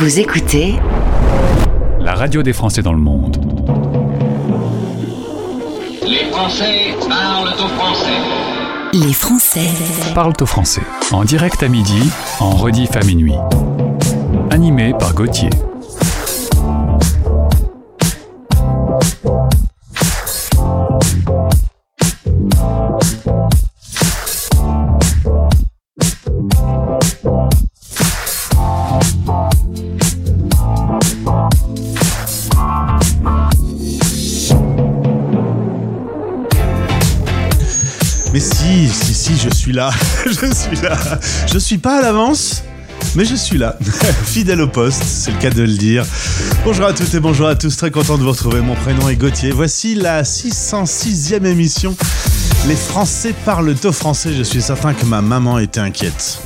Vous écoutez la radio des Français dans le monde. Les Français parlent au français. Les Français Parlent au français. En direct à midi, en rediff à minuit. Animé par Gauthier. Suis là. je suis là. Je suis pas à l'avance. Mais je suis là, fidèle au poste, c'est le cas de le dire. Bonjour à toutes et bonjour à tous, très content de vous retrouver. Mon prénom est Gauthier. Voici la 606e émission. Les Français parlent au français. Je suis certain que ma maman était inquiète.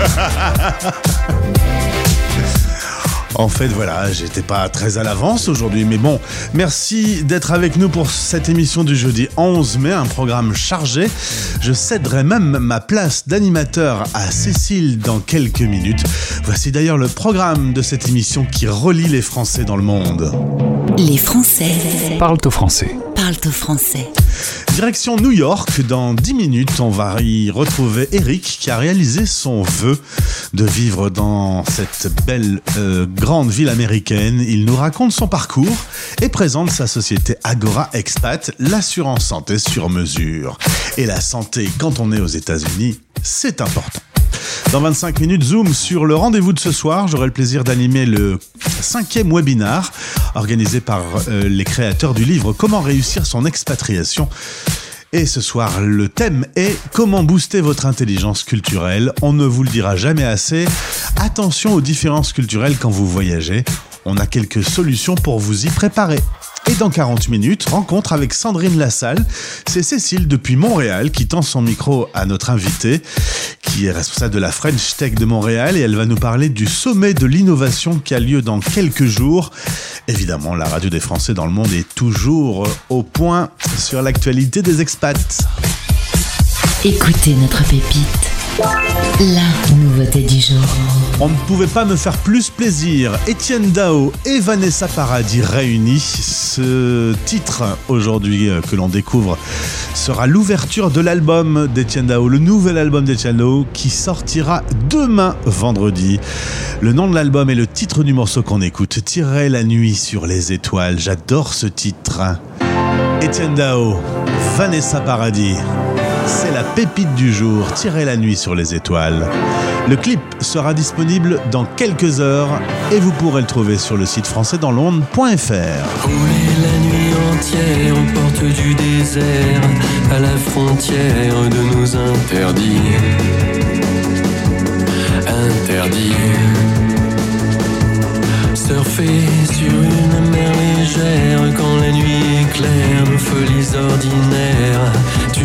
En fait, voilà, j'étais pas très à l'avance aujourd'hui, mais bon, merci d'être avec nous pour cette émission du jeudi 11 mai, un programme chargé. Je céderai même ma place d'animateur à Cécile dans quelques minutes. Voici d'ailleurs le programme de cette émission qui relie les Français dans le monde. Les Français Parlent au français. Français. Direction New York, dans 10 minutes, on va y retrouver Eric qui a réalisé son vœu de vivre dans cette belle euh, grande ville américaine. Il nous raconte son parcours et présente sa société Agora Expat, l'assurance santé sur mesure. Et la santé, quand on est aux États-Unis, c'est important. Dans 25 minutes, zoom sur le rendez-vous de ce soir. J'aurai le plaisir d'animer le cinquième webinar organisé par euh, les créateurs du livre Comment réussir son expatriation. Et ce soir, le thème est comment booster votre intelligence culturelle. On ne vous le dira jamais assez. Attention aux différences culturelles quand vous voyagez. On a quelques solutions pour vous y préparer. Et dans 40 minutes, rencontre avec Sandrine Lassalle. C'est Cécile depuis Montréal qui tend son micro à notre invité, qui est responsable de la French Tech de Montréal, et elle va nous parler du sommet de l'innovation qui a lieu dans quelques jours. Évidemment, la radio des Français dans le monde est toujours au point sur l'actualité des expats. Écoutez notre pépite. La nouveauté du jour. On ne pouvait pas me faire plus plaisir. Étienne Dao et Vanessa Paradis réunis. Ce titre aujourd'hui euh, que l'on découvre sera l'ouverture de l'album d'Étienne Dao, le nouvel album d'Étienne Dao qui sortira demain vendredi. Le nom de l'album et le titre du morceau qu'on écoute, Tirer la nuit sur les étoiles. J'adore ce titre. Étienne Dao, Vanessa Paradis. C'est la pépite du jour, Tirer la nuit sur les étoiles. Le clip sera disponible dans quelques heures et vous pourrez le trouver sur le site françaisdanslonde.fr. Rouler la nuit entière aux portes du désert, à la frontière de nos interdits. Interdits. Surfer sur une mer légère quand la nuit éclaire nos folies ordinaires.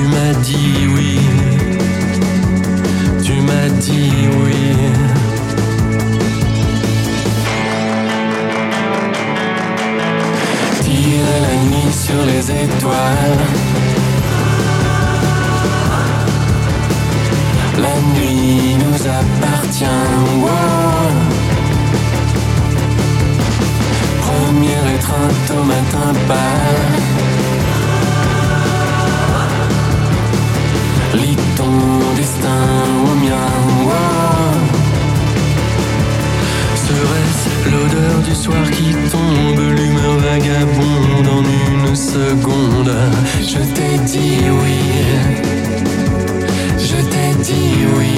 Tu m'as dit oui. Tu m'as dit oui. La nuit sur les étoiles. La nuit nous appartient. wow. Première étreinte au matin pâle. Ton destin au mien. Serait-ce l'odeur du soir qui tombe, l'humeur vagabonde en une seconde? Je t'ai dit oui, je t'ai dit oui.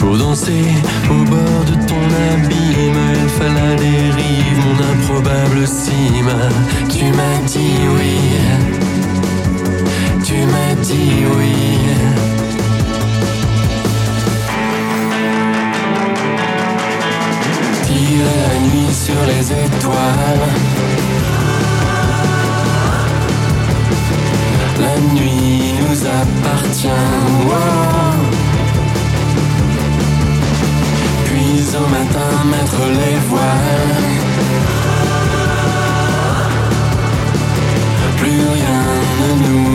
Pour danser au bord de ton abîme, il fallait la dérive, mon improbable cime. Tu m'as dit oui, tu m'as dit oui. La nuit sur les étoiles. La nuit nous appartient. Puis au matin mettre les voiles. Plus rien ne nous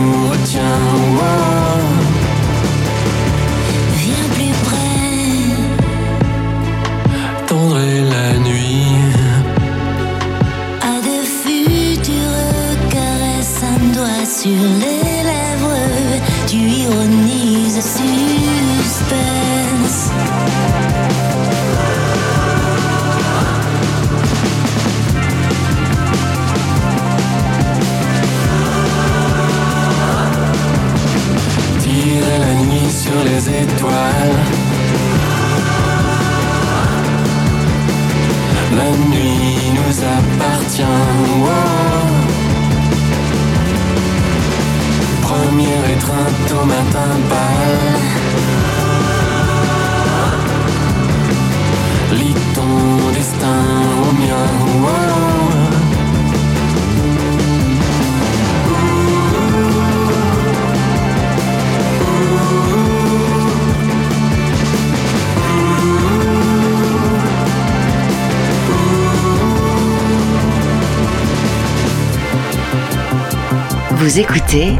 Écoutez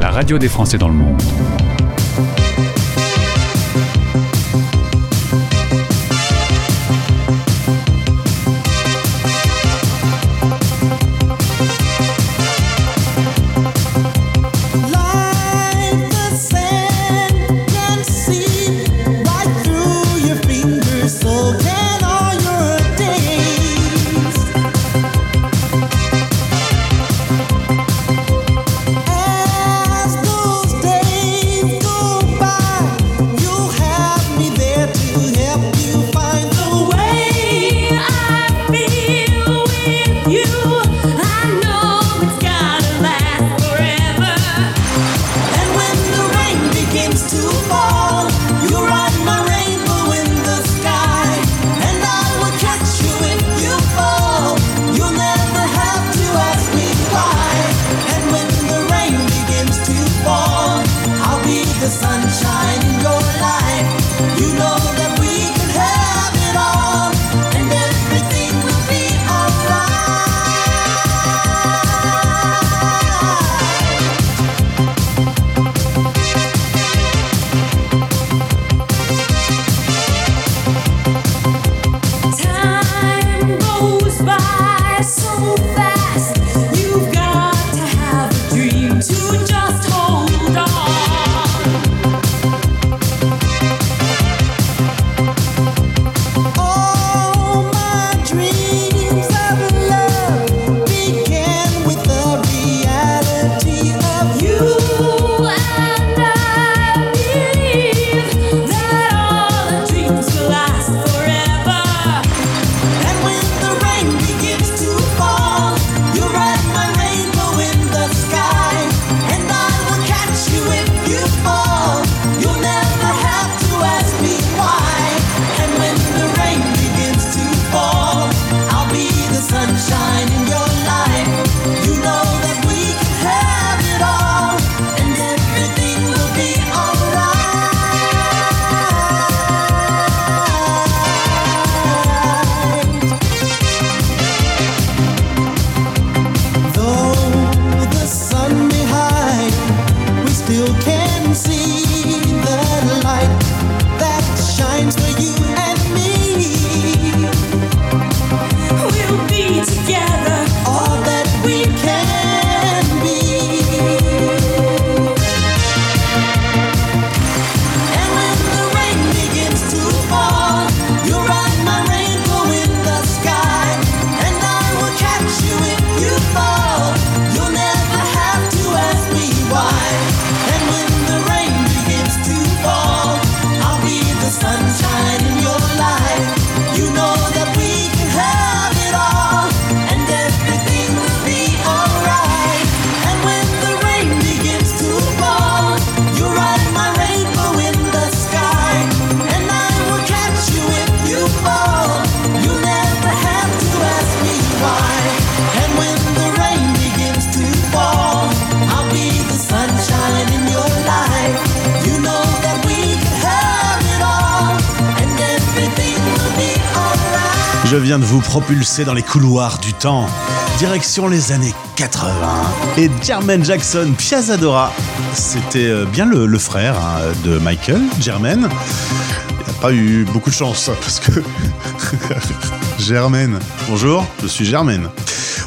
la radio des Français dans le monde. propulsé dans les couloirs du temps, direction les années 80. Et Jermaine Jackson Piazzadora, c'était euh, bien le, frère hein, de Michael, Jermaine. Il n'a pas eu beaucoup de chance hein, parce que. Germaine. Bonjour, je suis Germaine.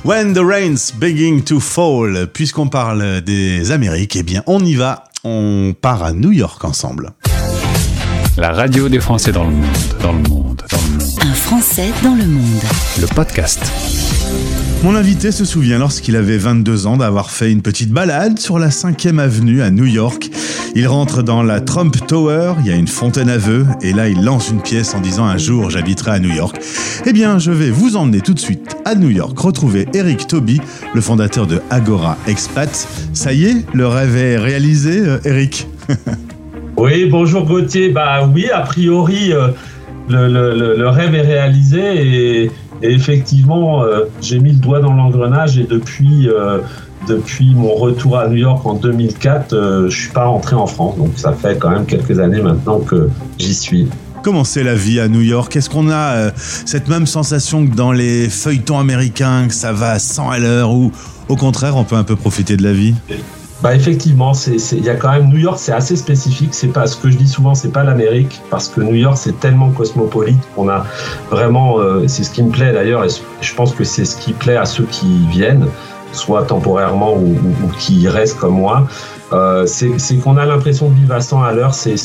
When the rain's beginning to fall, puisqu'on parle des Amériques, eh bien on y va, on part à New York ensemble. La radio des Français dans le monde, dans le monde. Dans un Français dans le monde. Le podcast. Mon invité se souvient lorsqu'il avait 22 ans d'avoir fait une petite balade sur la 5e avenue à New York. Il rentre dans la Trump Tower, il y a une fontaine à vœux, et là il lance une pièce en disant un jour j'habiterai à New York. Eh bien, je vais vous emmener tout de suite à New York, retrouver Eric Toby, le fondateur de Agora Expat. Ça y est, le rêve est réalisé, euh, Eric Oui, bonjour Gauthier. Bah oui, a priori, euh, le, rêve est réalisé et, et effectivement, euh, j'ai mis le doigt dans l'engrenage et depuis, euh, depuis mon retour à New York en 2004, euh, je suis pas rentré en France. Donc ça fait quand même quelques années maintenant que j'y suis. Comment c'est la vie à New York? Est-ce qu'on a euh, cette même sensation que dans les feuilletons américains, que ça va à 100 à l'heure, ou au contraire, on peut un peu profiter de la vie? Bah effectivement, il y a quand même New York, c'est assez spécifique. C'est pas ce que je dis souvent, c'est pas l'Amérique parce que New York c'est tellement cosmopolite qu'on a vraiment. euh, c'est ce qui me plaît d'ailleurs et je pense que c'est ce qui plaît à ceux qui viennent, soit temporairement ou, ou- qui restent comme moi. Euh, c'est, qu'on a l'impression de vivre à 100 à l'heure. C'est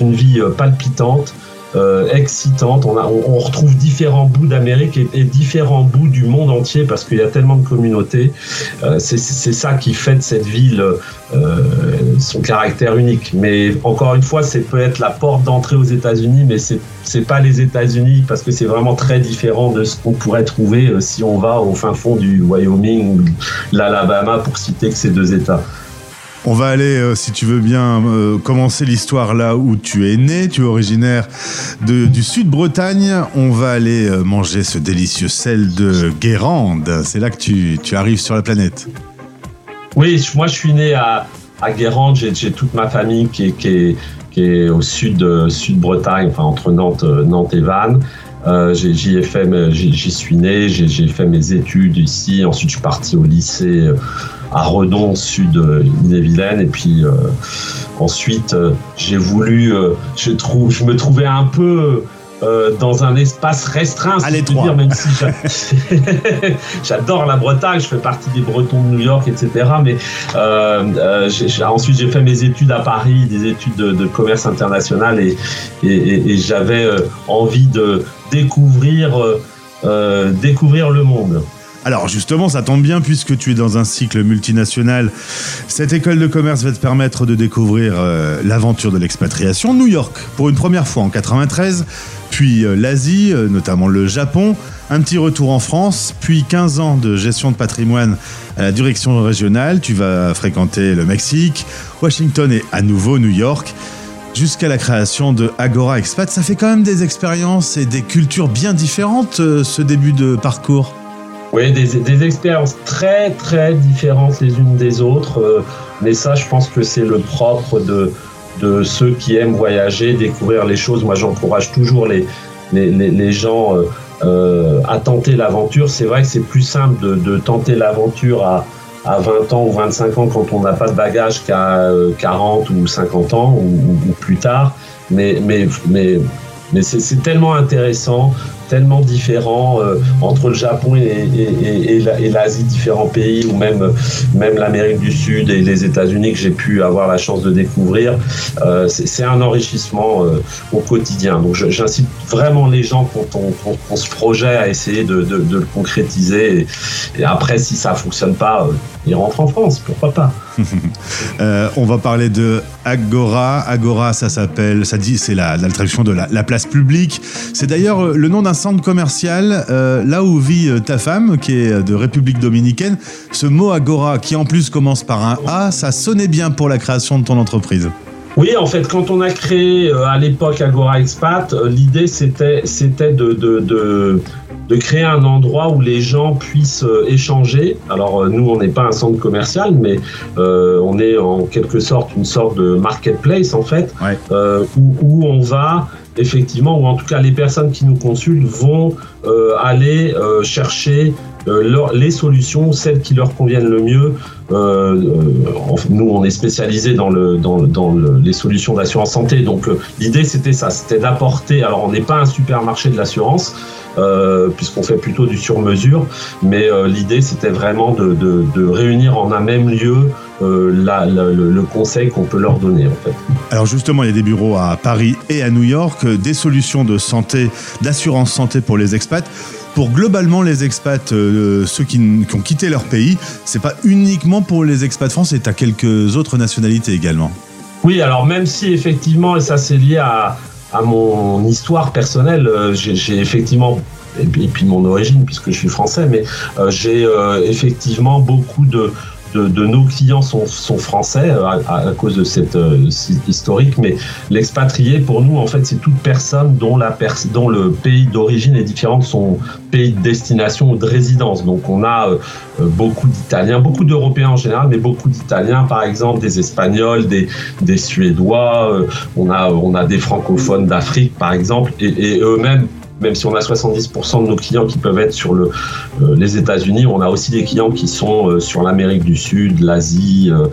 une vie euh, palpitante. Euh, excitante, on, a, on, on retrouve différents bouts d'Amérique et, différents bouts du monde entier parce qu'il y a tellement de communautés. Euh, c'est, ça qui fait de cette ville euh, son caractère unique. Mais encore une fois, c'est peut être la porte d'entrée aux États-Unis, mais c'est c'est pas les États-Unis parce que c'est vraiment très différent de ce qu'on pourrait trouver si on va au fin fond du Wyoming ou l'Alabama pour citer que ces deux États. On va aller, euh, si tu veux bien, euh, commencer l'histoire là où tu es né. Tu es originaire du Sud-Bretagne. On va aller euh, manger ce délicieux sel de Guérande. C'est là que tu, tu arrives sur la planète. Oui, moi je suis né à, à Guérande, j'ai toute ma famille qui est, qui est, au sud, sud-Bretagne, enfin entre Nantes, Nantes et Vannes. Euh, J'y ai fait, mes- j'y suis né, j'ai fait mes études ici. Ensuite, je suis parti au lycée à Redon, sud euh, Ille-et-Vilaine. Et puis euh, ensuite, euh, j'ai voulu, je, trouve, je me trouvais un peu euh, dans un espace restreint, À si dire, même si j'a- j'adore la Bretagne, je fais partie des Bretons de New York, etc. Mais euh, euh, ensuite, j'ai fait mes études à Paris, des études de, de commerce international, et, et, et- et j'avais envie de découvrir, découvrir le monde. Alors justement, ça tombe bien puisque tu es dans un cycle multinational. Cette école de commerce va te permettre de découvrir euh, l'aventure de l'expatriation. New York, pour une première fois en 93, puis euh, l'Asie, euh, notamment le Japon, un petit retour en France, puis 15 ans de gestion de patrimoine à la direction régionale. Tu vas fréquenter le Mexique, Washington et à nouveau New York. Jusqu'à la création de Agora Expat, ça fait quand même des expériences et des cultures bien différentes, ce début de parcours. Oui, des, expériences très très différentes les unes des autres, euh, mais ça, je pense que c'est le propre de, de ceux qui aiment voyager, découvrir les choses. Moi, j'encourage toujours les, les, les, gens euh, euh, à tenter l'aventure. C'est vrai que c'est plus simple de, de tenter l'aventure à, à 20 ans ou 25 ans quand on n'a pas de bagage qu'à euh, 40 ou 50 ans ou, plus tard. Mais, mais, mais, mais c'est tellement intéressant, tellement différent euh, entre le Japon et, et, et- et la- et l'Asie, différents pays, ou même, même l'Amérique du Sud et les États-Unis que j'ai pu avoir la chance de découvrir. Euh, c'est un enrichissement euh, au quotidien. Donc j'incite vraiment les gens quand on, quand se à essayer de, le concrétiser. Et, après, si ça fonctionne pas, ils rentrent en France, pourquoi pas? Euh, on va parler de Agora. Agora, ça s'appelle, ça dit, c'est la, traduction de la, la place publique. C'est d'ailleurs euh, le nom d'un centre commercial euh, là où vit ta femme, qui est de République dominicaine. Ce mot Agora, qui en plus commence par un A, ça sonnait bien pour la création de ton entreprise. Oui, en fait, quand on a créé à l'époque Agora Expat, l'idée c'était c'était de, de créer un endroit où les gens puissent euh, échanger. Alors euh, nous, on n'est pas un centre commercial, mais euh, on est en quelque sorte une sorte de marketplace en fait, Ouais. euh, où, où on va effectivement, ou en tout cas les personnes qui nous consultent vont euh, aller chercher leur- les solutions, celles qui leur conviennent le mieux. Nous, on est spécialisé dans, le, dans, dans le- les solutions d'assurance santé. Donc, l'idée, c'était ça, c'était d'apporter. Alors, on n'est pas un supermarché de l'assurance, puisqu'on fait plutôt du sur-mesure, mais euh, l'idée, c'était vraiment de, de, de réunir en un même lieu euh, la- la- le, le conseil qu'on peut leur donner, en fait. Alors justement, il y a des bureaux à Paris et à New York, euh, des solutions de santé, d'assurance santé pour les expats. Pour globalement les expats, euh, ceux qui, ont quitté leur pays, c'est pas uniquement pour les expats français, c'est à quelques autres nationalités également. Oui, alors même si effectivement, et ça c'est lié à, à mon histoire personnelle, euh, j'ai effectivement, et puis, et puis mon origine puisque je suis français, mais euh, j'ai euh, effectivement beaucoup de, de, nos clients sont, sont français euh, à, cause de cette euh, historique, mais l'expatrié pour nous en fait c'est toute personne dont, la dont le pays d'origine est différent de son pays de destination ou de résidence. Donc on a euh, beaucoup d'Italiens, beaucoup d'Européens en général, mais beaucoup d'Italiens, par exemple, des Espagnols, des, des Suédois, euh, on, a, on a des francophones d'Afrique, par exemple, et eux-mêmes, même si on a 70% de nos clients qui peuvent être sur euh, les États-Unis, on a aussi des clients qui sont euh, sur l'Amérique du Sud, l'Asie, euh,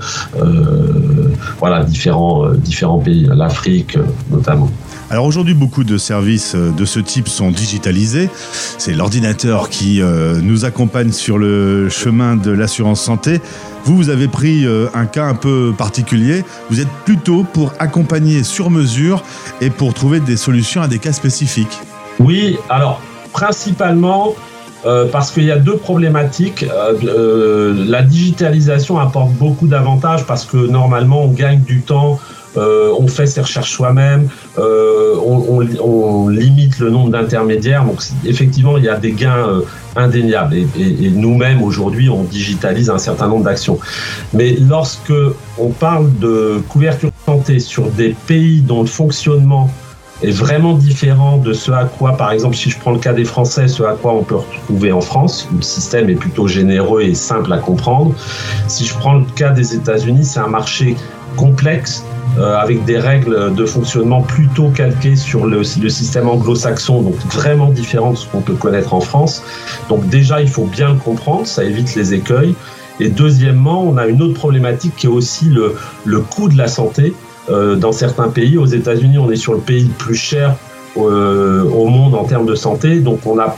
voilà, différents, différents pays, l'Afrique notamment. Alors aujourd'hui, beaucoup de services de ce type sont digitalisés. C'est l'ordinateur qui nous accompagne sur le chemin de l'assurance santé. Vous, vous avez pris un cas un peu particulier. Vous êtes plutôt pour accompagner sur mesure et pour trouver des solutions à des cas spécifiques. Oui, alors principalement euh, parce qu'il y a deux problématiques. Euh, euh, la digitalisation apporte beaucoup d'avantages parce que normalement on gagne du temps, euh, on fait ses recherches soi-même, euh, on, on- on limite le nombre d'intermédiaires. Donc effectivement il y a des gains euh, indéniables et, et- et nous-mêmes aujourd'hui on digitalise un certain nombre d'actions. Mais lorsque on parle de couverture santé sur des pays dont le fonctionnement est vraiment différent de ce à quoi, par exemple, si je prends le cas des Français, ce à quoi on peut retrouver en France, le système est plutôt généreux et simple à comprendre. Si je prends le cas des États-Unis, c'est un marché complexe euh, avec des règles de fonctionnement plutôt calquées sur le, système anglo-saxon, donc vraiment différent de ce qu'on peut connaître en France. Donc déjà, il faut bien le comprendre, ça évite les écueils. Et deuxièmement, on a une autre problématique qui est aussi le coût de la santé. Euh, dans certains pays, aux États-Unis, on est sur le pays le plus cher euh, au monde en termes de santé. Donc, on a,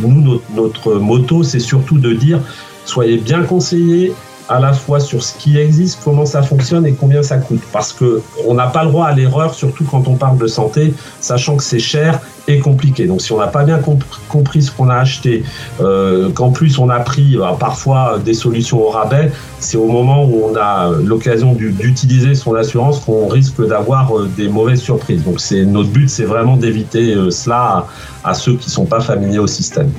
nous, notre, moto, c'est surtout de dire soyez bien conseillés à la fois sur ce qui existe, comment ça fonctionne et combien ça coûte. Parce que on n'a pas le droit à l'erreur, surtout quand on parle de santé, sachant que c'est cher et compliqué. Donc, si on n'a pas bien comp- compris ce qu'on a acheté, euh, qu'en plus on a pris euh, parfois des solutions au rabais, c'est au moment où on a l'occasion du- d'utiliser son assurance qu'on risque d'avoir euh, des mauvaises surprises. Donc c'est notre but, c'est vraiment d'éviter euh, cela à, ceux qui sont pas familiers au système.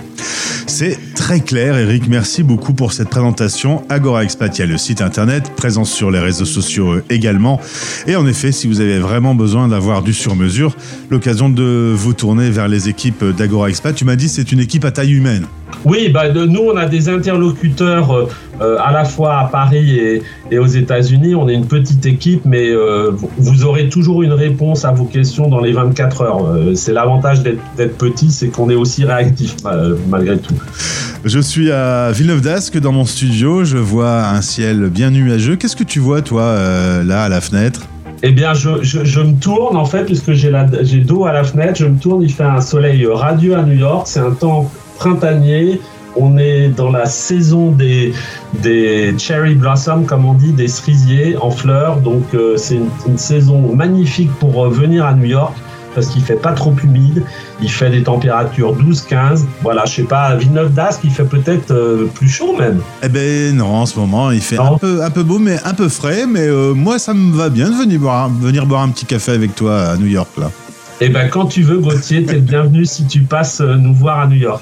C'est très clair, Eric. Merci beaucoup pour cette présentation. Agora Expat, il y a le site internet, présence sur les réseaux sociaux euh, également. Et en effet, si vous avez vraiment besoin d'avoir du sur-mesure, l'occasion de vous tourner vers les équipes d'Agora Expat. Tu m'as dit c'est une équipe à taille humaine. Oui, bah, de- nous on a des interlocuteurs euh, euh, à la fois à Paris et, et aux États-Unis. On est une petite équipe, mais euh, vous- aurez toujours une réponse à vos questions dans les 24 heures. Euh, c'est l'avantage d'être petit, c'est qu'on est aussi réactif malgré tout. Je suis à Villeneuve d'Ascq dans mon studio. Je vois un ciel bien nuageux. Qu'est-ce que tu vois, toi, là, à la fenêtre? Eh bien, je, je, je me tourne en fait, puisque j'ai d'eau à la fenêtre, je me tourne, il fait un soleil radieux à New York, c'est un temps printanier. On est dans la saison des, des cherry blossoms, comme on dit, des cerisiers en fleurs. Donc, euh, c'est une, une saison magnifique pour euh, venir à New York parce qu'il fait pas trop humide. Il fait des températures 12-15. Voilà, je sais pas, à Villeneuve d'Ascq, il fait peut-être euh, plus chaud même. Eh ben non, en ce moment, il fait Non. un peu, un peu beau, mais un peu frais. Mais moi, ça me va bien de venir boire, un- venir boire un petit café avec toi à New York, là. Eh ben, quand tu veux, Gauthier, t'es le bienvenu si tu passes euh, nous voir à New York.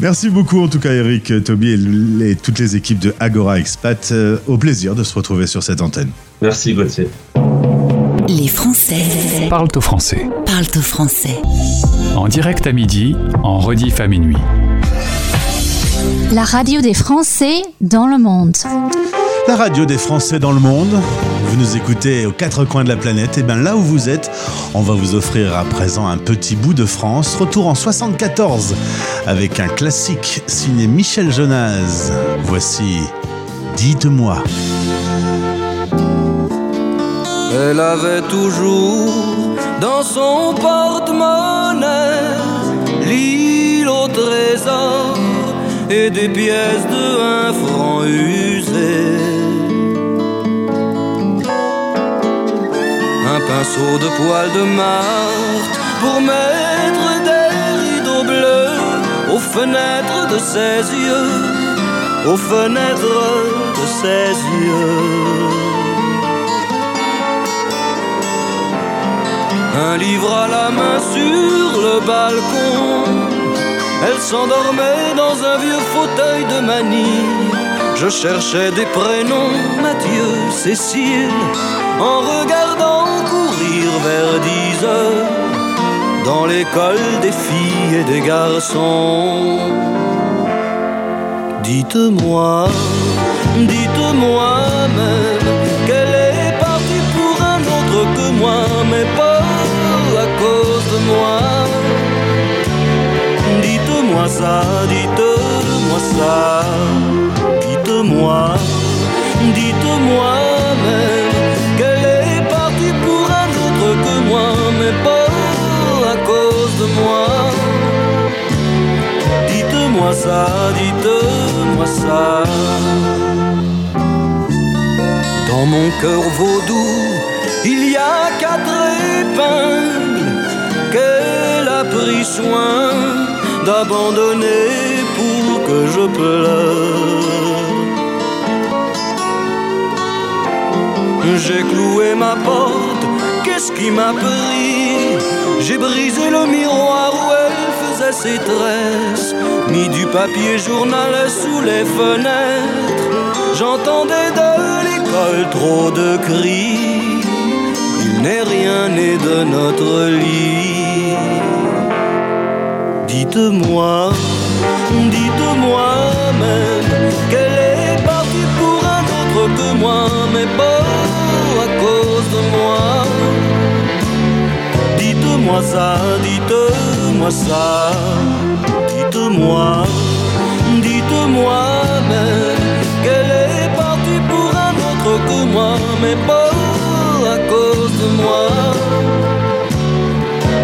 Merci beaucoup, en tout cas, Eric, Toby et, les- toutes les équipes de Agora Expat. Euh, au plaisir de se retrouver sur cette antenne. Merci, Gauthier. Les Français Parle au français. parlent au français. En direct à midi, en rediff à minuit. La radio des Français dans le monde. La radio des Français dans le monde. Vous nous écoutez aux quatre coins de la planète. Et bien là où vous êtes, on va vous offrir à présent un petit bout de France. Retour en 74 avec un classique signé Michel Jonas. Voici Dites-moi. Elle avait toujours dans son porte-monnaie l'île au trésor et des pièces de un franc usées. Seau de poils de Marthe pour mettre des rideaux bleus aux fenêtres de ses yeux, aux fenêtres de ses yeux. Un livre à la main sur le balcon. Elle s'endormait dans un vieux fauteuil de manille. Je cherchais des prénoms, Mathieu, Cécile, en regardant vers dix heures dans l'école des filles et des garçons. Dites-moi, dites-moi même qu'elle est partie pour un autre que moi, mais pas à cause de moi? Dites-moi ça, dites-moi ça, dites-moi, dites-moi Ça, dites-moi ça. Dans mon cœur vaudou, il y a quatre épingles qu'elle a pris soin d'abandonner pour que je pleure. J'ai cloué ma porte, qu'est-ce qui m'a pris? J'ai brisé le miroir tresses, mis du papier journal sous les fenêtres. J'entendais de l'école trop de cris, il n'est rien né de notre lit. Dites-moi, dites-moi même qu'elle est partie pour un autre que moi, mais pas à cause de moi. Dites-moi ça, dites-moi ça, dites-moi, dites-moi même qu'elle est partie pour un autre que moi, mais pas à cause de moi.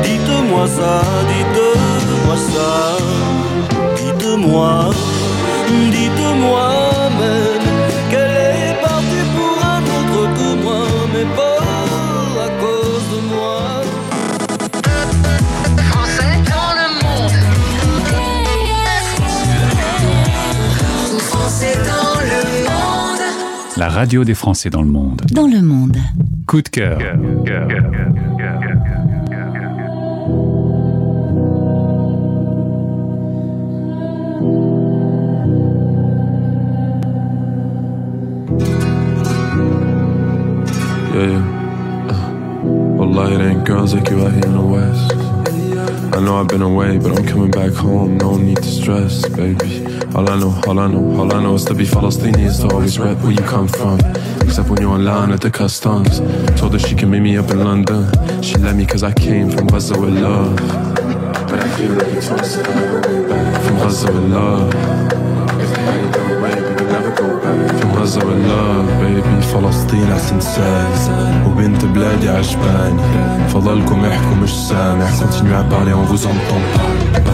Dites-moi ça, dites-moi ça, dites-moi, dites-moi même La radio des Français dans le monde. Dans le monde. Coup de cœur. Yeah, yeah. Uh, ain't girls like you out here in the West. I know I've been away, but I'm coming back home. No need to stress, baby. All I know, all I know, all I know is to be Palestinian is to always rep where you come from. Except when you're on line at the customs. Told her she can meet me up in London. She let me cause I came from Gaza with love. But I feel like it's twisted. From Gaza with love. If go back. From baby. فلسطين وبنت بلادي عجباني فضلكم احكوا مش سامع Continuez à parler, on vous entend.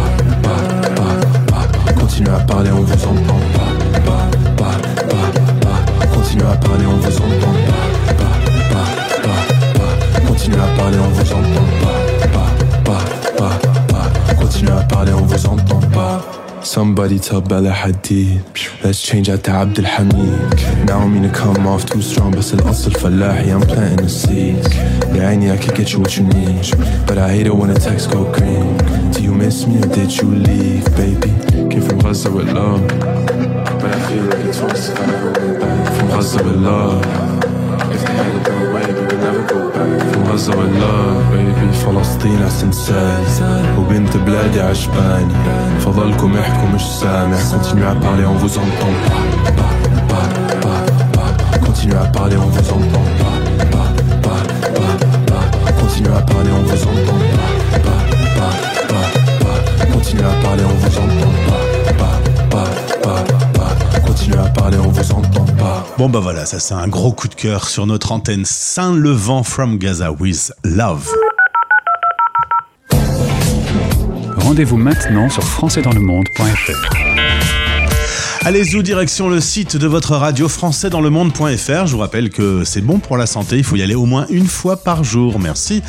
Continuez à parler, on vous entend pas Pas, pas, pas, pas. Continuez à parler, on vous entend pas Pas, pas, pas, pas. Continuez à parler, on vous entend pas Pas, pas, pas, pas. Continuez à parler, on vous entend pas Somebody tell Bella Hadid Let's change out to Abdul Hamid Now I mean to come off too strong بس الأصل فلاحي I'm planting the seeds يا عيني I could get you what you need But I hate it when the texts go green Do you miss me or did you leave baby Came from Gaza with love But I feel like it's once if I never went back From Gaza with love غزة والله بيبي فلسطين عسنساني وبنت بلادي عشباني. فضلكم احكوا مش سامح Continue à parler on vous entend pas. Bon bah voilà, ça c'est un gros coup de cœur sur notre antenne Saint-Levant from Gaza with Love. Rendez-vous maintenant sur françaisdanslemonde.fr. Allez-y, direction le site de votre radio français dans le monde.fr. Je vous rappelle que c'est bon pour la santé, il faut y aller au moins une fois par jour. Merci.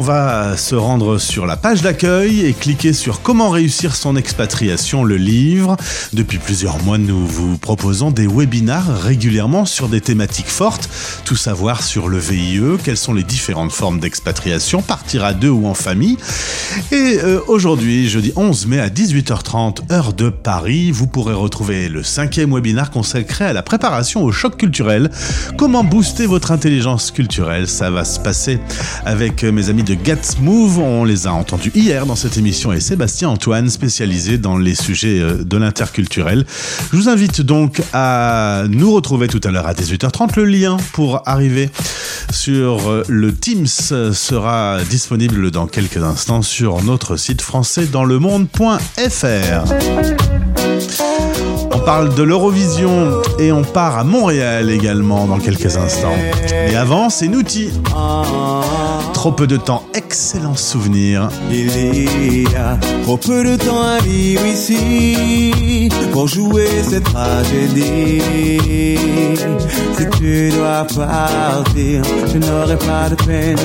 On va se rendre sur la page d'accueil et cliquer sur Comment réussir son expatriation, le livre. Depuis plusieurs mois, nous vous proposons des webinars régulièrement sur des thématiques fortes. Tout savoir sur le VIE, quelles sont les différentes formes d'expatriation, partir à deux ou en famille. Et euh, aujourd'hui, jeudi 11 mai à 18h30, heure de Paris, vous pourrez retrouver le cinquième webinar consacré à la préparation au choc culturel. Comment booster votre intelligence culturelle? Ça va se passer avec euh, mes amis de Get Move. On les a entendus hier dans cette émission et Sébastien Antoine, spécialisé dans les sujets euh, de l'interculturel. Je vous invite donc à nous retrouver tout à l'heure à 18h30. Le lien pour arriver sur euh, le Teams sera disponible dans quelques instants sur notre site français parle de l'Eurovision et on part à Montréal également dans quelques instants. Mais avant, c'est Nouti. Trop peu de temps, excellent souvenir. Il y a trop peu de temps à vivre ici pour jouer cette tragédie. Si tu dois partir, je n'aurai pas de peine.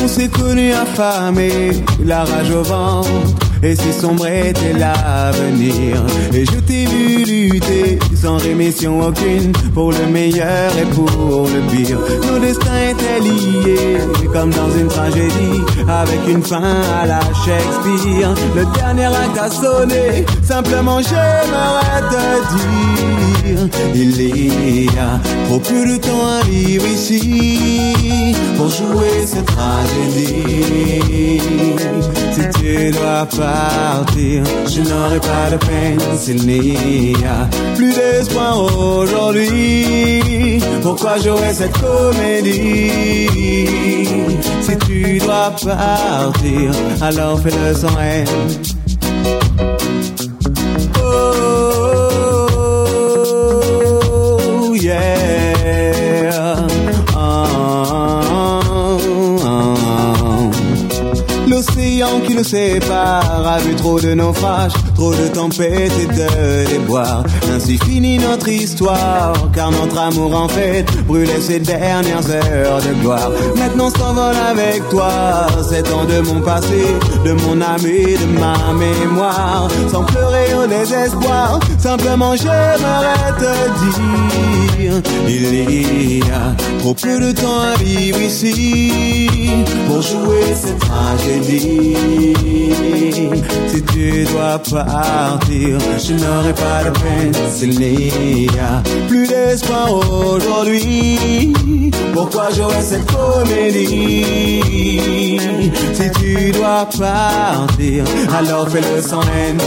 On s'est connus affamés, la rage au ventre. Et si sombre était l'avenir. Et je t'ai vu lutter sans rémission aucune Pour le meilleur et pour le pire. Nos destins étaient liés comme dans une tragédie Avec une fin à la Shakespeare. Le dernier acte a sonné. Simplement j'aimerais te dire Il y a trop de temps à vivre ici Pour jouer cette tragédie Si tu dois partir, je n'aurai pas de peine s'il n'y a plus d'espoir aujourd'hui. Pourquoi jouer cette comédie? Si tu dois partir, alors fais-le sans haine. Oh, yeah. L'océan qui nous sépare a vu trop de naufrages, trop de tempêtes et de déboires. Ainsi finit notre histoire, car notre amour en fait brûlait ses dernières heures de gloire. Maintenant s'envole avec toi, sept ans de mon passé, de mon âme et de ma mémoire. Sans pleurer au désespoir, simplement j'aimerais te dire, il y a trop peu de temps à vivre ici pour jouer cette tragédie. Si tu dois je n'aurai pas de peine s'il n'y a plus d'espoir aujourd'hui. Pourquoi j'aurais cette comédie? Si tu dois partir, alors fais-le sans haine.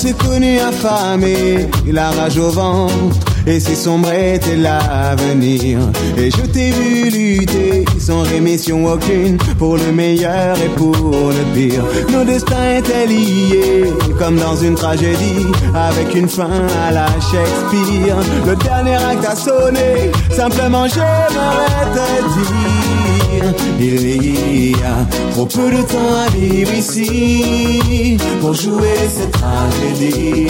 S'est connus affamés, la rage au ventre. Et si sombre était l'avenir. Et je t'ai vu lutter sans rémission aucune Pour le meilleur et pour le pire. Nos destins étaient liés comme dans une tragédie. Avec une fin à la Shakespeare. Le dernier acte a sonné. Simplement j'aimerais te dire Il y a trop peu de temps à vivre ici Pour jouer cette tragédie.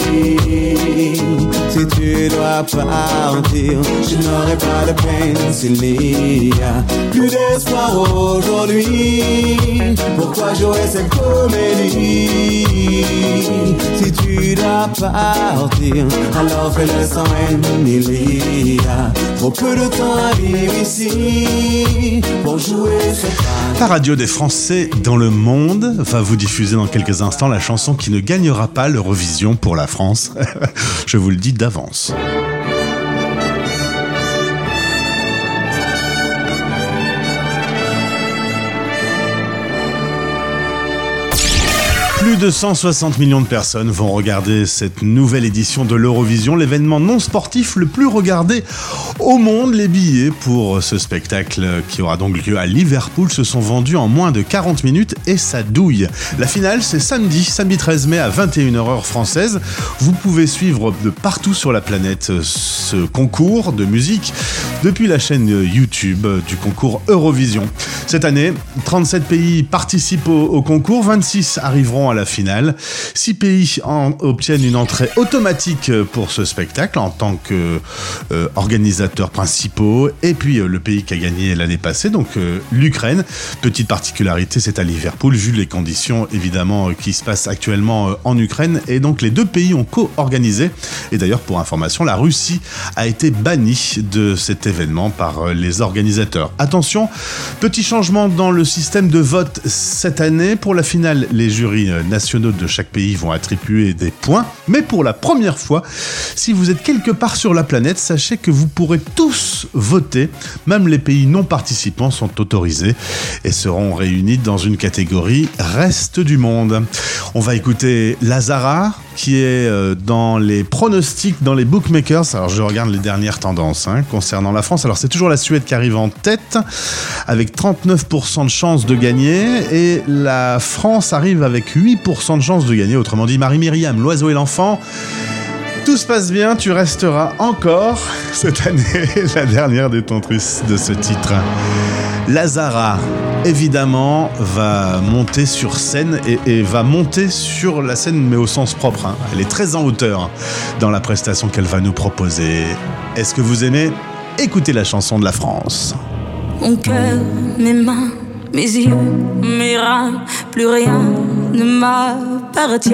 Si tu dois partir, je La radio des Français dans le monde va vous diffuser dans quelques instants la chanson qui ne gagnera pas l'Eurovision pour la France. Je vous le dis d'avance. Plus de 160 millions de personnes vont regarder cette nouvelle édition de l'Eurovision, l'événement non sportif le plus regardé au monde. Les billets pour ce spectacle qui aura donc lieu à Liverpool se sont vendus en moins de 40 minutes et ça douille. La finale, c'est samedi, samedi 13 mai à 21h heure française. Vous pouvez suivre de partout sur la planète ce concours de musique depuis la chaîne YouTube du concours Eurovision. Cette année, 37 pays participent au, au concours, 26 arriveront à la finale. 6 pays en- obtiennent une entrée automatique pour ce spectacle en tant que euh, principaux. Et puis euh, le pays qui a gagné l'année passée, donc euh, l'Ukraine. Petite particularité, c'est à Liverpool, vu les conditions évidemment qui se passent actuellement en Ukraine. Et donc les deux pays ont co-organisé. Et d'ailleurs, pour information, la Russie a été bannie de cet événement par les organisateurs. Attention, petit changement dans le système de vote cette année. Pour la finale, les jurys nationaux de chaque pays vont attribuer des points. Mais pour la première fois, si vous êtes quelque part sur la planète, sachez que vous pourrez tous voter. Même les pays non participants sont autorisés et seront réunis dans une catégorie Reste du monde. On va écouter Lazara qui est euh, dans les pronostics, dans les bookmakers. Alors je regarde les dernières tendances hein, concernant la France. Alors c'est toujours la Suède qui arrive en tête avec 39% de chances de gagner et la France arrive avec 8% de chances de gagner. Autrement dit, Marie-Myriam, l'oiseau et l'enfant. Tout se passe bien, tu resteras encore cette année la dernière détentrice de ce titre. Lazara, évidemment, va monter sur scène et, va monter sur la scène, mais au sens propre. hein. Elle est très en hauteur dans la prestation qu'elle va nous proposer. Est-ce que vous aimez Écoutez la chanson de la France? Mon cœur, mes mains, mes yeux, mes reins, plus rien ne m'appartient.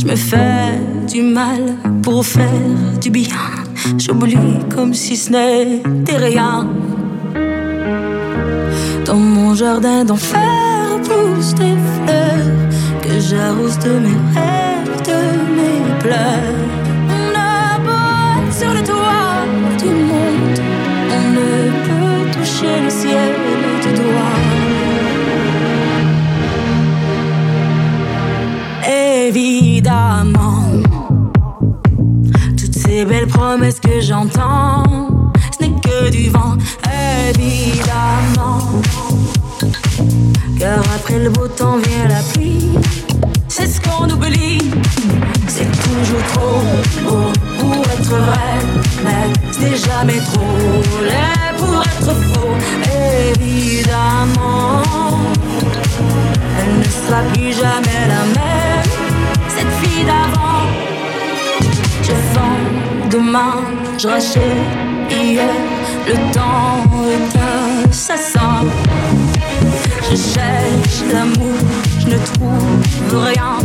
Je me fais du mal pour faire du bien. J'oublie comme si ce n'était rien. Dans mon jardin d'enfer poussent des fleurs que j'arrose de mes rêves, de mes pleurs. On a sur le toit du monde, on ne peut toucher le ciel du doigt. Évidemment, toutes ces belles promesses que j'entends, du vent. Évidemment, car après le beau temps vient la pluie. C'est ce qu'on oublie. C'est toujours trop beau pour être vrai, mais ce n'est jamais trop laid pour être faux. Évidemment, elle ne sera plus jamais la même. Cette fille d'avant, je vends demain, je rachète hier. Le temps est un assassin. Je cherche l'amour, je ne trouve rien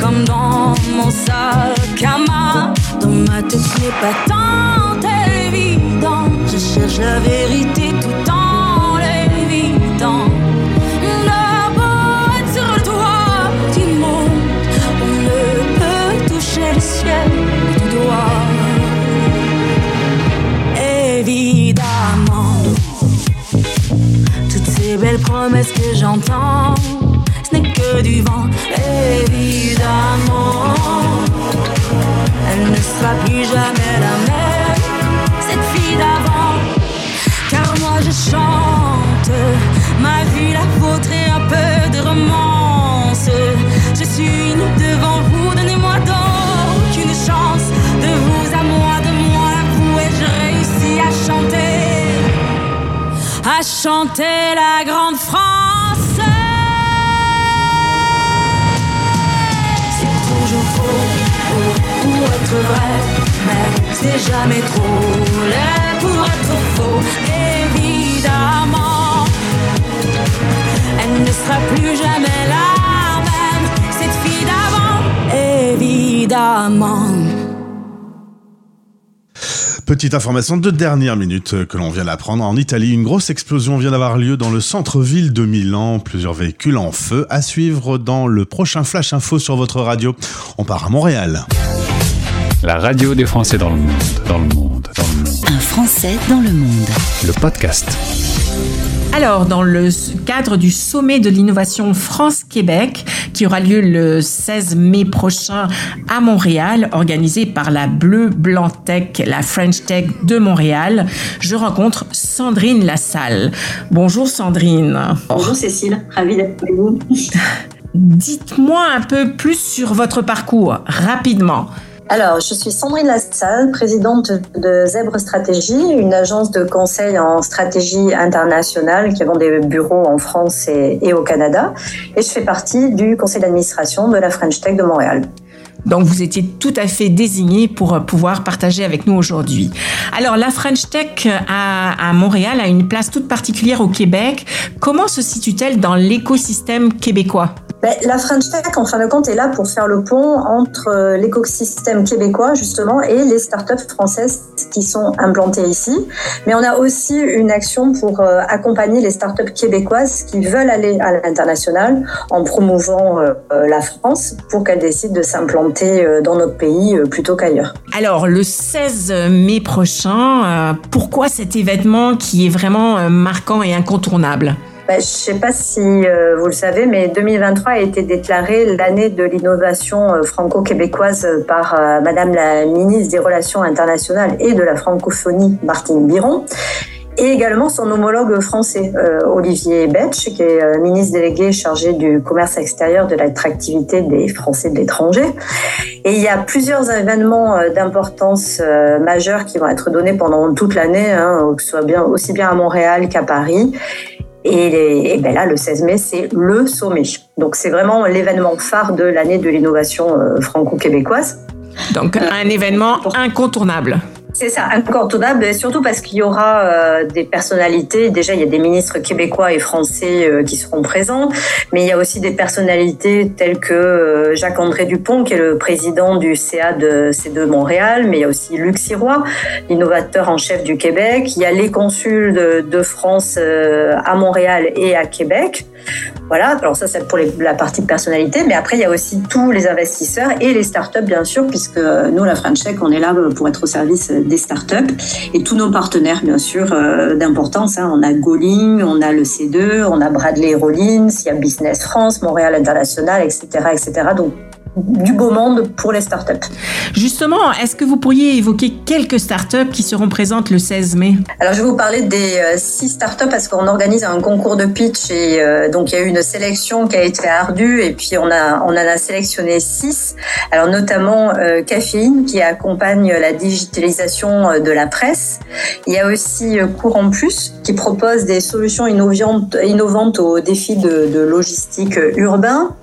comme dans mon sac à main. Dans ma tête, ce n'est pas tant évident. Je cherche la vérité tout en l'évitant. Beau être sur le toit du monde, on ne peut toucher le ciel du doigt. Toutes ces belles promesses que j'entends, ce n'est que du vent, évidemment. Elle ne sera plus jamais la même, cette fille d'avant. Car moi je chante ma vie, la vôtre et un peu de romance. Je suis nue devant chanter la grande France. C'est toujours faux, faux pour être vrai, mais c'est jamais trop laid pour être faux, évidemment. Elle ne sera plus jamais la même, cette fille d'avant, évidemment. Petite information de dernière minute que l'on vient d'apprendre. En Italie, une grosse explosion vient d'avoir lieu dans le centre-ville de Milan. Plusieurs véhicules en feu. À suivre dans le prochain Flash Info sur votre radio. On part à Montréal. La radio des Français dans le monde, dans le monde, dans le monde. Un Français dans le monde. Le podcast. Alors, dans le cadre du sommet de l'innovation France-Québec, qui aura lieu le 16 mai prochain à Montréal, organisé par la Bleu Blanc Tech, la French Tech de Montréal, je rencontre Sandrine Lassalle. Bonjour Sandrine. Bonjour Cécile, ravie d'être avec vous. Dites-moi un peu plus sur votre parcours, rapidement. Alors, je suis Sandrine Lassalle, présidente de Zèbre Stratégie, une agence de conseil en stratégie internationale qui avons des bureaux en France et, au Canada. Et je fais partie du conseil d'administration de la French Tech de Montréal. Donc, vous étiez tout à fait désigné pour pouvoir partager avec nous aujourd'hui. Alors, la French Tech à, à, Montréal a une place toute particulière au Québec. Comment se situe-t-elle dans l'écosystème québécois? Ben, la French Tech, en fin de compte, est là pour faire le pont entre euh, l'écosystème québécois, justement, et les startups françaises qui sont implantées ici. Mais on a aussi une action pour euh, accompagner les startups québécoises qui veulent aller à l'international en promouvant euh, la France pour qu'elles décident de s'implanter dans notre pays plutôt qu'ailleurs. Alors, le 16 mai prochain, pourquoi cet événement qui est vraiment marquant et incontournable? Ben, je ne sais pas si euh, vous le savez, mais 2023 a été déclarée l'année de l'innovation euh, franco-québécoise par euh, Madame la ministre des Relations internationales et de la francophonie, Martine Biron et également son homologue français, euh, Olivier Betch, qui est euh, ministre délégué chargé du commerce extérieur, de l'attractivité des Français de l'étranger. Et il y a plusieurs événements euh, d'importance majeure qui vont être donnés pendant toute l'année, hein, soit bien, aussi bien à Montréal qu'à Paris. Et, et ben là, le 16 mai, c'est le sommet. Donc c'est vraiment l'événement phare de l'année de l'innovation euh, franco-québécoise. Donc un événement incontournable. C'est ça, incontournable, surtout parce qu'il y aura euh, des personnalités. Déjà, il y a des ministres québécois et français euh, qui seront présents, mais il y a aussi des personnalités telles que euh, Jacques-André Dupont, qui est le président du CA de C2 Montréal, mais il y a aussi Luc Sirois, l'innovateur en chef du Québec. Il y a les consuls de, France à Montréal et à Québec. Voilà, alors ça c'est pour la partie de personnalité, mais après il y a aussi tous les investisseurs et les startups bien sûr, puisque nous la French Tech on est là pour être au service des startups et tous nos partenaires bien sûr euh, d'importance. Hein. On a Goling, on a le C2, on a Bradley Rollins, il y a Business France, Montréal International, etc., etc. Donc du beau monde pour les startups. Justement, est-ce que vous pourriez évoquer quelques startups qui seront présentes le 16 mai? Alors, je vais vous parler des euh, six startups parce qu'on organise un concours de pitch et euh, donc il y a eu une sélection qui a été ardue et puis on a on en a sélectionné six. Alors notamment euh, Caféine qui accompagne la digitalisation de la presse. Il y a aussi euh, Courant Plus qui propose des solutions innovantes, innovantes aux défis de, de logistique urbain.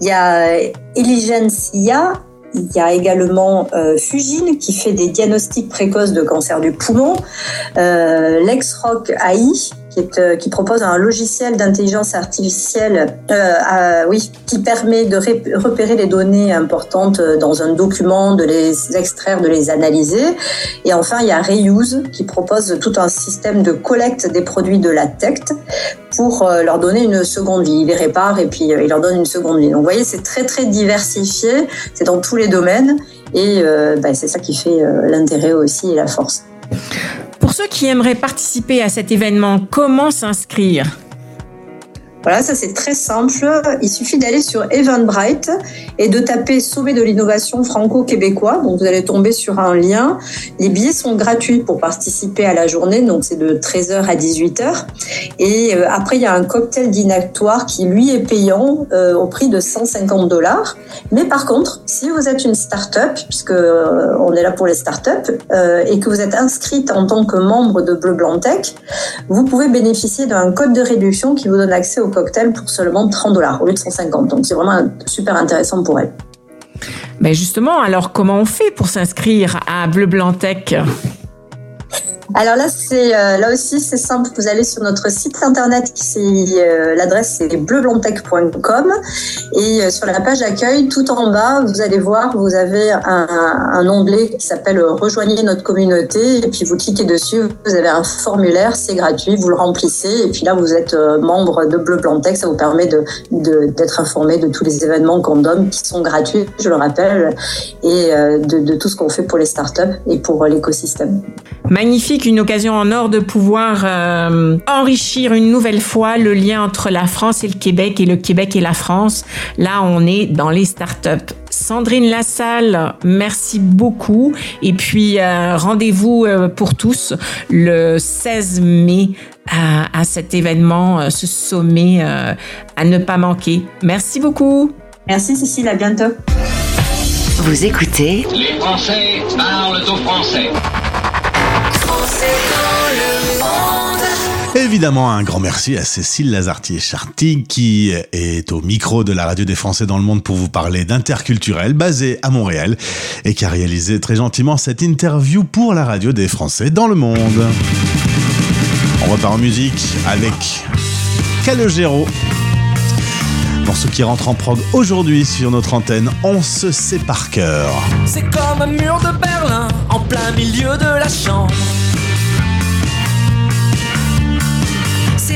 Il y a Eligencia, il y a également euh, Fugine qui fait des diagnostics précoces de cancer du poumon, euh, Lexrock AI euh, qui, propose un logiciel d'intelligence artificielle euh, oui, qui permet de repérer les données importantes dans un document, de les extraire, de les analyser. Et enfin, il y a Reuse qui propose tout un système de collecte des produits de la tech pour euh, leur donner une seconde vie. Il les répare et puis il leur donne une seconde vie. Donc, vous voyez, c'est très, très diversifié. C'est dans tous les domaines. Et euh, bah, c'est ça qui fait euh, l'intérêt aussi et la force. Pour ceux qui aimeraient participer à cet événement, comment s'inscrire? Voilà, ça c'est très simple. Il suffit d'aller sur Eventbrite et de taper Sommet de l'innovation franco-québécois. Donc vous allez tomber sur un lien. Les billets sont gratuits pour participer à la journée, donc c'est de 13h à 18h. Et euh, après, il y a un cocktail dînatoire qui lui est payant euh, au prix de 150 dollars. Mais par contre, si vous êtes une start-up, puisque euh, on est là pour les start-up, et que vous êtes inscrite en tant que membre de Bleu Blanc Tech, vous pouvez bénéficier d'un code de réduction qui vous donne accès au cocktail pour seulement 30 dollars au lieu de 150. Donc c'est vraiment super intéressant pour elle. Mais justement, alors comment on fait pour s'inscrire à Bleu Blanc Tech? Alors là, c'est euh, là aussi c'est simple. Vous allez sur notre site internet, c'est euh, l'adresse c'est bleublanc-tech.com et euh, sur la page accueil, tout en bas, vous allez voir, vous avez un, onglet qui s'appelle Rejoignez notre communauté et puis vous cliquez dessus, vous avez un formulaire, c'est gratuit, vous le remplissez. Et puis là vous êtes membre de Bleu Blanc Tech, ça vous permet d'être informé de tous les événements qu'on donne qui sont gratuits, je le rappelle, et de, tout ce qu'on fait pour les startups et pour l'écosystème. Magnifique une occasion en or de pouvoir euh, enrichir une nouvelle fois le lien entre la France et le Québec et le Québec et la France. Là, on est dans les startups. Sandrine Lassalle, merci beaucoup. Et puis, euh, rendez-vous euh, pour tous le 16 mai à, à cet événement, ce sommet euh, à ne pas manquer. Merci beaucoup. Merci Cécile, à bientôt. Vous écoutez Les Français parlent au français. Évidemment, un grand merci à Cécile Lazartier-Chartigue qui est au micro de la radio des Français dans le monde pour vous parler d'interculturel basé à Montréal et qui a réalisé très gentiment cette interview pour la radio des Français dans le monde. On repart en musique avec Calogero. Morceau qui rentre en prog aujourd'hui sur notre antenne, on se sait par cœur. C'est comme un mur de Berlin en plein milieu de la chambre.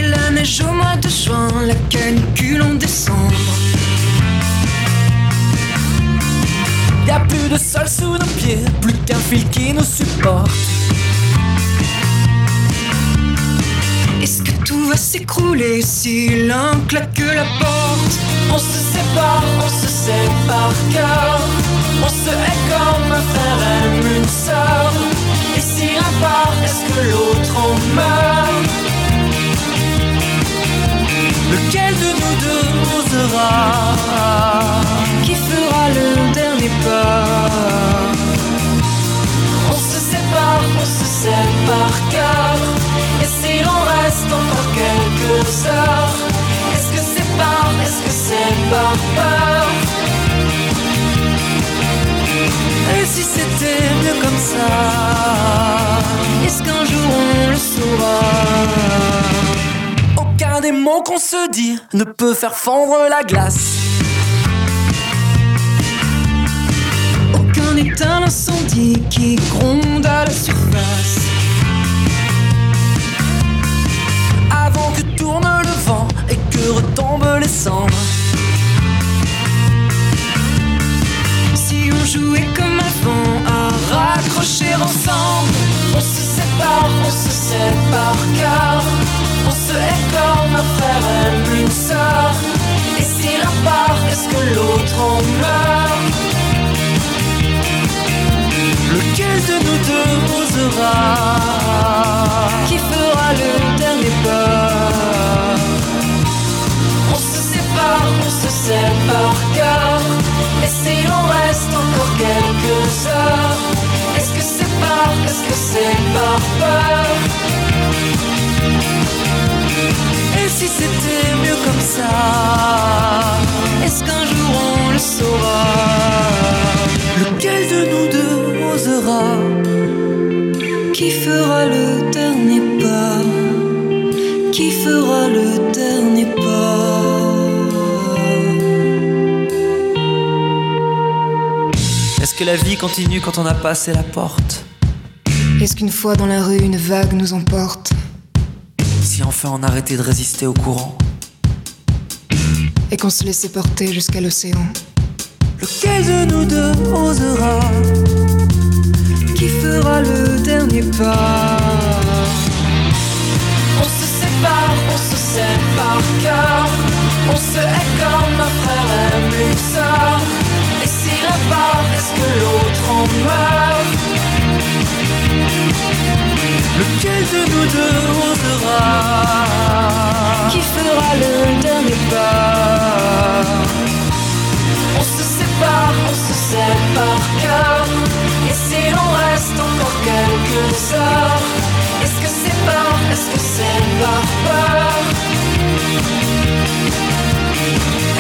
La neige au mois de juin, la canicule en décembre. Y a plus de sol sous nos pieds, plus qu'un fil qui nous supporte. Est-ce que tout va s'écrouler si l'un claque la porte? On se sépare, on se par cœur. On se hait comme un frère aime une sœur. Ça Est-ce qu'un jour on le saura? Aucun des mots qu'on se dit ne peut faire fondre la glace. Aucun état l'incendie qui gronde à la surface. Avant que tourne le vent et que retombent les cendres. Si on jouait comme à raccrocher ensemble, On se sépare, on se par cœur. On se hait comme un frère aime une sœur. Et si l'un part, est-ce que l'autre en meurt? Lequel de nous deux osera? Qui fera le dernier pas? On se sépare, on se par cœur. Et si l'on reste encore quelques heures, est-ce que c'est par peur Et si c'était mieux comme ça Est-ce qu'un jour on le saura? Lequel de nous deux osera? Qui fera le dernier pas? Qui fera le dernier pas? Est-ce que la vie continue quand on a passé la porte? Est-ce qu'une fois dans la rue, une vague nous emporte Si enfin on arrêtait de résister au courant et qu'on se laissait porter jusqu'à l'océan Lequel de nous deux osera Qui fera le dernier pas On se sépare, on se sait par cœur. On se hait comme un frère aime une sœur Et si l'un part, est-ce que l'autre en meurt Lequel de nous deux osera Qui fera le dernier pas On se sépare, on se par cœur Et si l'on reste encore quelques heures Est-ce que c'est par, est-ce que c'est par peur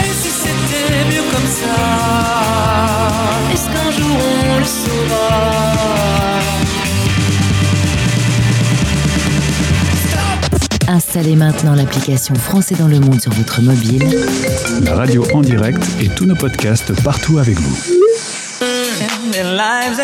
Et si c'était mieux comme ça Est-ce qu'un jour on le saura Installez maintenant l'application Français dans le monde sur votre mobile. La radio en direct et tous nos podcasts partout avec vous. their lives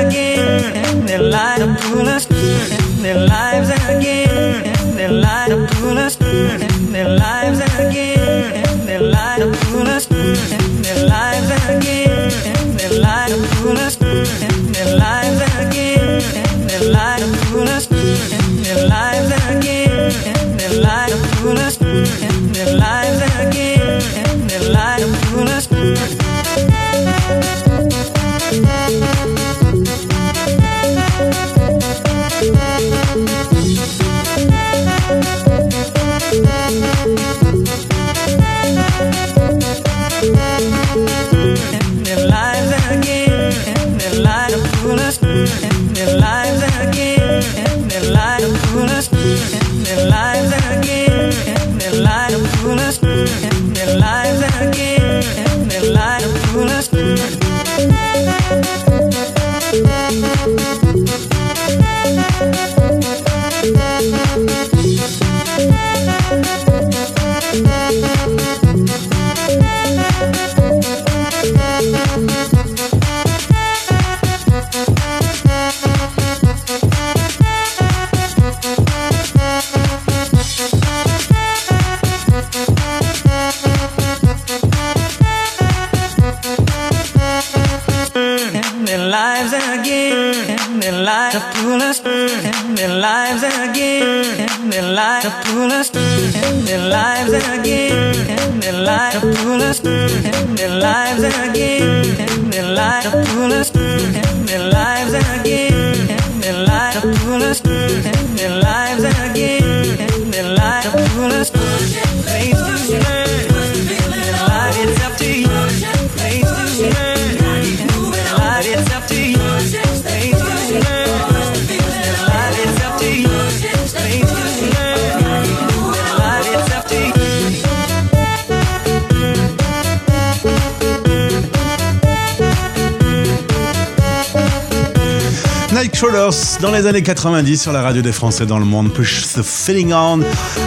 again, their lives pull us, their lives again, their lives pull us, their lives again, their lives. pull us, their their light to pull us, and their lives again, and their light to pull us, and their lives again, and their light to pull us, and their lives again, and their light to pull us, Dans les années 90 sur la radio des Français dans le monde. Push the feeling on.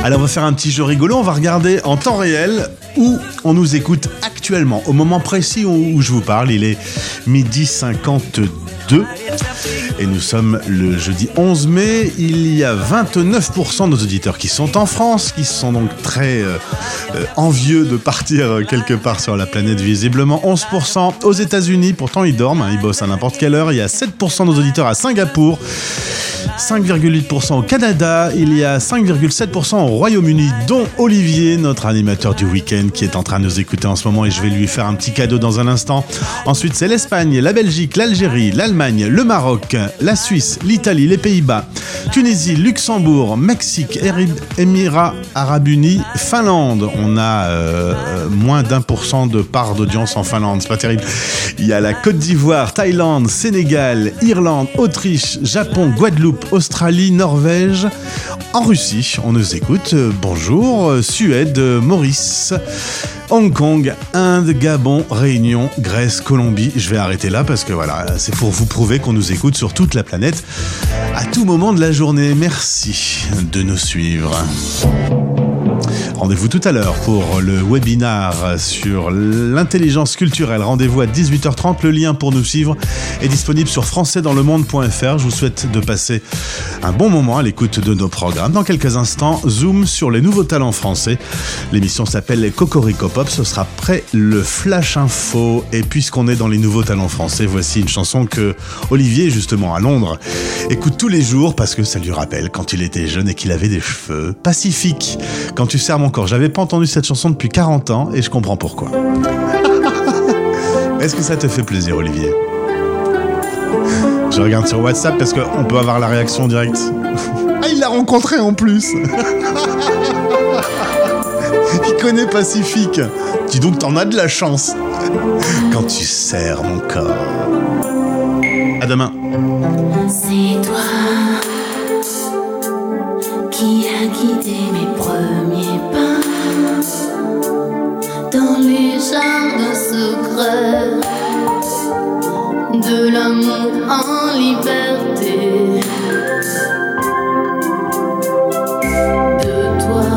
Alors on va faire un petit jeu rigolo. On va regarder en temps réel où on nous écoute actuellement. Au moment précis où je vous parle, il est midi 52. Et nous sommes le jeudi 11 mai. Il y a 29% de nos auditeurs qui sont en France, qui sont donc très euh, euh, envieux de partir euh, quelque part sur la planète visiblement. 11% aux États-Unis, pourtant ils dorment, hein, ils bossent à n'importe quelle heure. Il y a 7% de nos auditeurs à Singapour. 5,8% au Canada, il y a 5,7% au Royaume-Uni, dont Olivier, notre animateur du week-end, qui est en train de nous écouter en ce moment et je vais lui faire un petit cadeau dans un instant. Ensuite, c'est l'Espagne, la Belgique, l'Algérie, l'Allemagne, le Maroc, la Suisse, l'Italie, les Pays-Bas, Tunisie, Luxembourg, Mexique, Émirats Arabes Unis, Finlande. On a euh, euh, moins d'un pour cent de part d'audience en Finlande, c'est pas terrible. Il y a la Côte d'Ivoire, Thaïlande, Sénégal, Irlande, Autriche, Japon, Guadeloupe, Australie, Norvège. En Russie, on nous écoute. Bonjour, Suède, Maurice. Hong Kong, Inde, Gabon, Réunion, Grèce, Colombie. Je vais arrêter là parce que voilà, c'est pour vous prouver qu'on nous écoute sur toute la planète à tout moment de la journée. Merci de nous suivre. Rendez-vous tout à l'heure pour le webinar sur l'intelligence culturelle. Rendez-vous à 18h30. Le lien pour nous suivre est disponible sur françaisdanslemonde.fr. Je vous souhaite de passer un bon moment à l'écoute de nos programmes. Dans quelques instants, zoom sur les nouveaux talents français. L'émission s'appelle Cocorico Pop. Ce sera après le Flash Info. Et puisqu'on est dans les nouveaux talents français, voici une chanson que Olivier, justement à Londres, écoute tous les jours parce que ça lui rappelle quand il était jeune et qu'il avait des cheveux pacifiques. Quand tu serres mon corps, j'avais pas entendu cette chanson depuis 40 ans et je comprends pourquoi. Est-ce que ça te fait plaisir, Olivier? Je regarde sur WhatsApp parce qu'on peut avoir la réaction directe. Ah, il l'a rencontré en plus Il connaît Pacifique. Dis donc, t'en as de la chance. Quand tu serres mon corps. À demain. C'est toi de l'amour en liberté. De toi,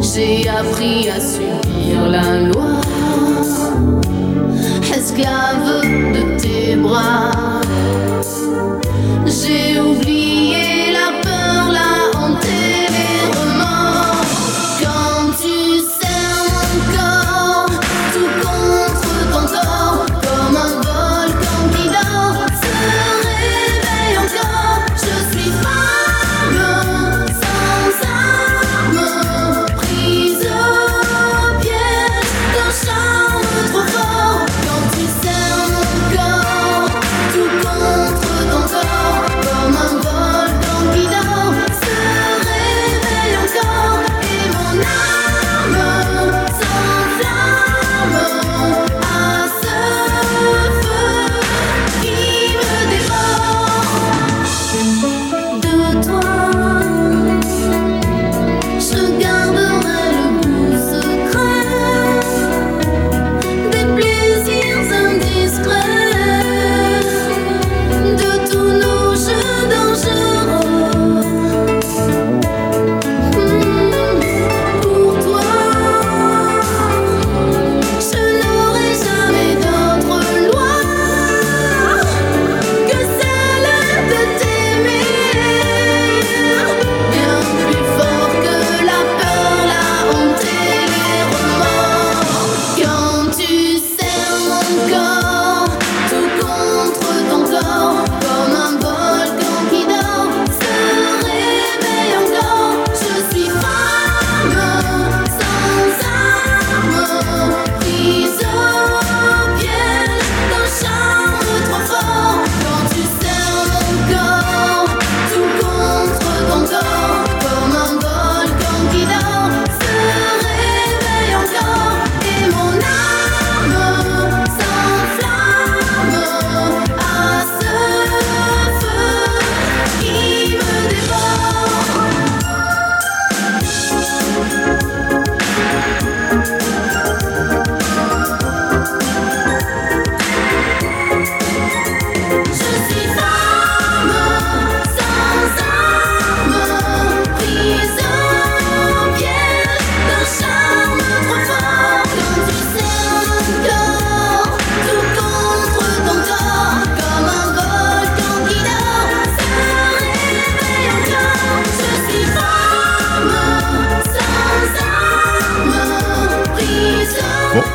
j'ai appris à suivre la loi,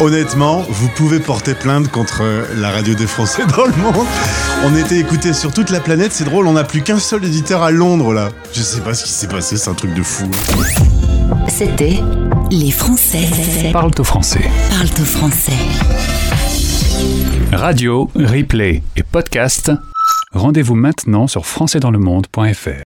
honnêtement, vous pouvez porter plainte contre la radio des Français dans le monde. On était écoutés sur toute la planète, c'est drôle, on n'a plus qu'un seul éditeur à Londres là. Je sais pas ce qui s'est passé, c'est un truc de fou. C'était Les Français. Parle au français. Parle au français. Radio, replay et podcast. Rendez-vous maintenant sur françaisdanslemonde.fr.